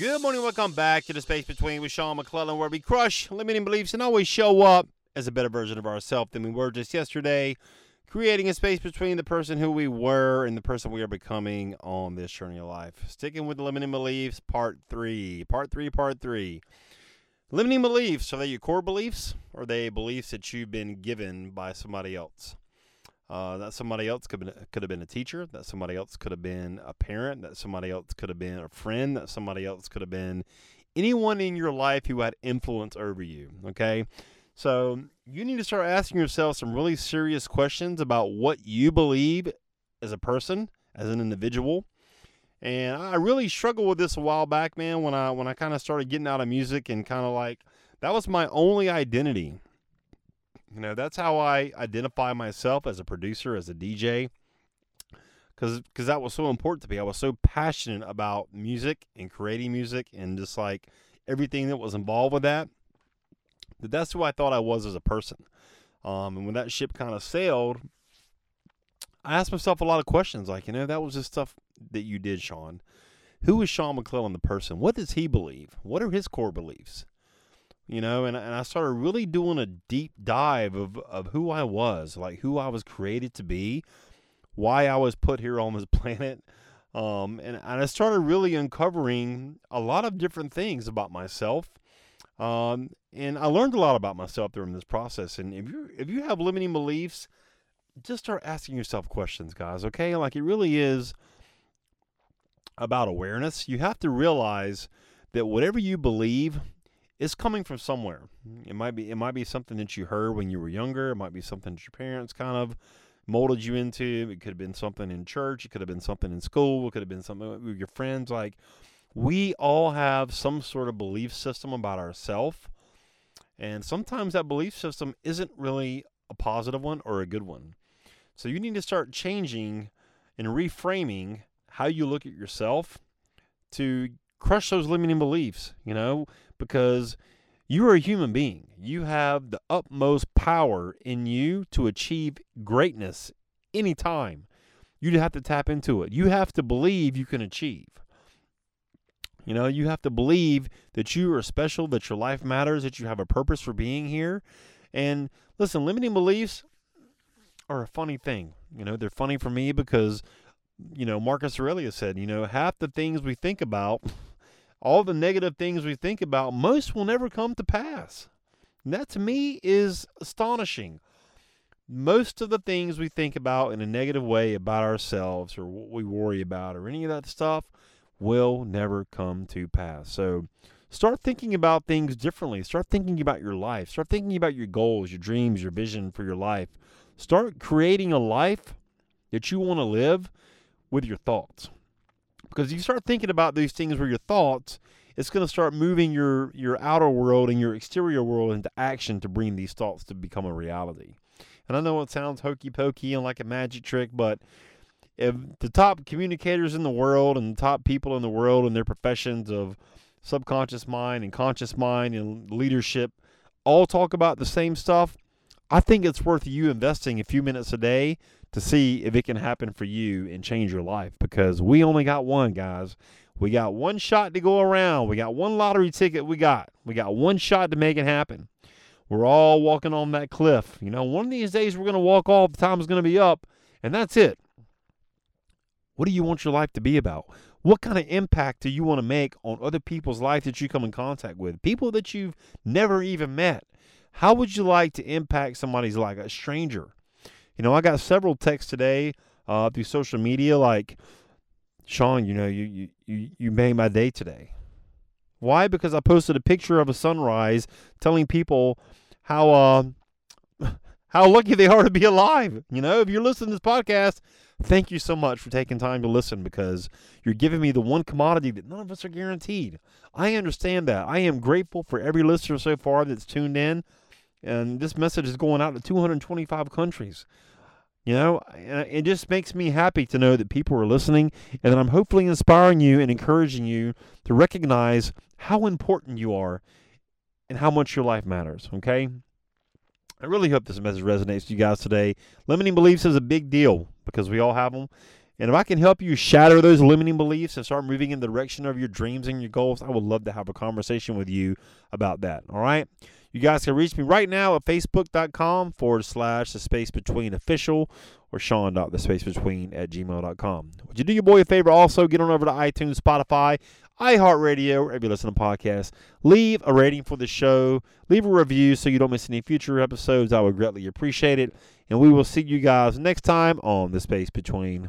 Good morning, welcome back to the Space Between with Sean McClellan, where we crush limiting beliefs and always show up as a better version of ourselves than we were just yesterday, creating a space between the person who we were and the person we are becoming on this journey of life. Sticking with limiting beliefs, part three. Part three, part three. Limiting beliefs, are they your core beliefs or are they beliefs that you've been given by somebody else? Uh, that somebody else could have, been, could have been a teacher. That somebody else could have been a parent. That somebody else could have been a friend. That somebody else could have been anyone in your life who had influence over you. Okay. So you need to start asking yourself some really serious questions about what you believe as a person, as an individual. And I really struggled with this a while back, man, when I when I kind of started getting out of music and kind of like that was my only identity. You know, that's how I identify myself as a producer, as a DJ. Cuz cuz that was so important to me. I was so passionate about music and creating music and just like everything that was involved with that. That that's who I thought I was as a person. Um, and when that ship kind of sailed, I asked myself a lot of questions like, you know, that was just stuff that you did, Sean. Who is Sean McClellan, the person? What does he believe? What are his core beliefs? You know, and, and I started really doing a deep dive of, of who I was, like who I was created to be, why I was put here on this planet. Um, and, and I started really uncovering a lot of different things about myself. Um, and I learned a lot about myself during this process. And if you if you have limiting beliefs, just start asking yourself questions, guys. Okay, like it really is about awareness. You have to realize that whatever you believe is coming from somewhere. It might be it might be something that you heard when you were younger. It might be something that your parents kind of molded you into. It could have been something in church. It could have been something in school. It could have been something with your friends. Like we all have some sort of belief system about ourselves. And sometimes that belief system isn't really a positive one or a good one. So you need to start changing and reframing how you look at yourself to crush those limiting beliefs, you know, because you are a human being. You have the utmost power in you to achieve greatness anytime. You have to tap into it. You have to believe you can achieve. You know, you have to believe that you are special, that your life matters, that you have a purpose for being here. And listen, limiting beliefs are a funny thing. You know, they're funny for me because, you know, Marcus Aurelius said, you know, half the things we think about, all the negative things we think about, most will never come to pass. And that to me is astonishing. Most of the things we think about in a negative way about ourselves or what we worry about or any of that stuff will never come to pass. So start thinking about things differently. Start thinking about your life. Start thinking about your goals, your dreams, your vision for your life. Start creating a life that you want to live with your thoughts. Because you start thinking about these things with your thoughts, it's going to start moving your your outer world and your exterior world into action to bring these thoughts to become a reality. And I know it sounds hokey pokey and like a magic trick, but if the top communicators in the world and the top people in the world in their professions of subconscious mind and conscious mind and leadership all talk about the same stuff, I think it's worth you investing a few minutes a day to see if it can happen for you and change your life because we only got one, guys. We got one shot to go around. We got one lottery ticket we got. We got one shot to make it happen. We're all walking on that cliff. You know, one of these days we're going to walk off, the time's going to be up, and that's it. What do you want your life to be about? What kind of impact do you want to make on other people's life that you come in contact with? People that you've never even met. How would you like to impact somebody's life, a stranger? You know, I got several texts today uh, through social media like, Sean, you know, you, you, you made my day today. Why? Because I posted a picture of a sunrise telling people how uh, how lucky they are to be alive. You know, if you're listening to this podcast, thank you so much for taking time to listen because you're giving me the one commodity that none of us are guaranteed. I understand that. I am grateful for every listener so far that's tuned in. And this message is going out to 225 countries. You know, uh, it just makes me happy to know that people are listening and that I'm hopefully inspiring you and encouraging you to recognize how important you are and how much your life matters. Okay. I really hope this message resonates with you guys today. Limiting beliefs is a big deal because we all have them. And if I can help you shatter those limiting beliefs and start moving in the direction of your dreams and your goals, I would love to have a conversation with you about that. All right. You guys can reach me right now at facebook.com forward slash the space between official or sean.thespacebetween at gmail.com. Would you do your boy a favor also? Get on over to iTunes, Spotify, iHeartRadio, wherever you listen to podcasts. Leave a rating for the show. Leave a review so you don't miss any future episodes. I would greatly appreciate it. And we will see you guys next time on The Space Between.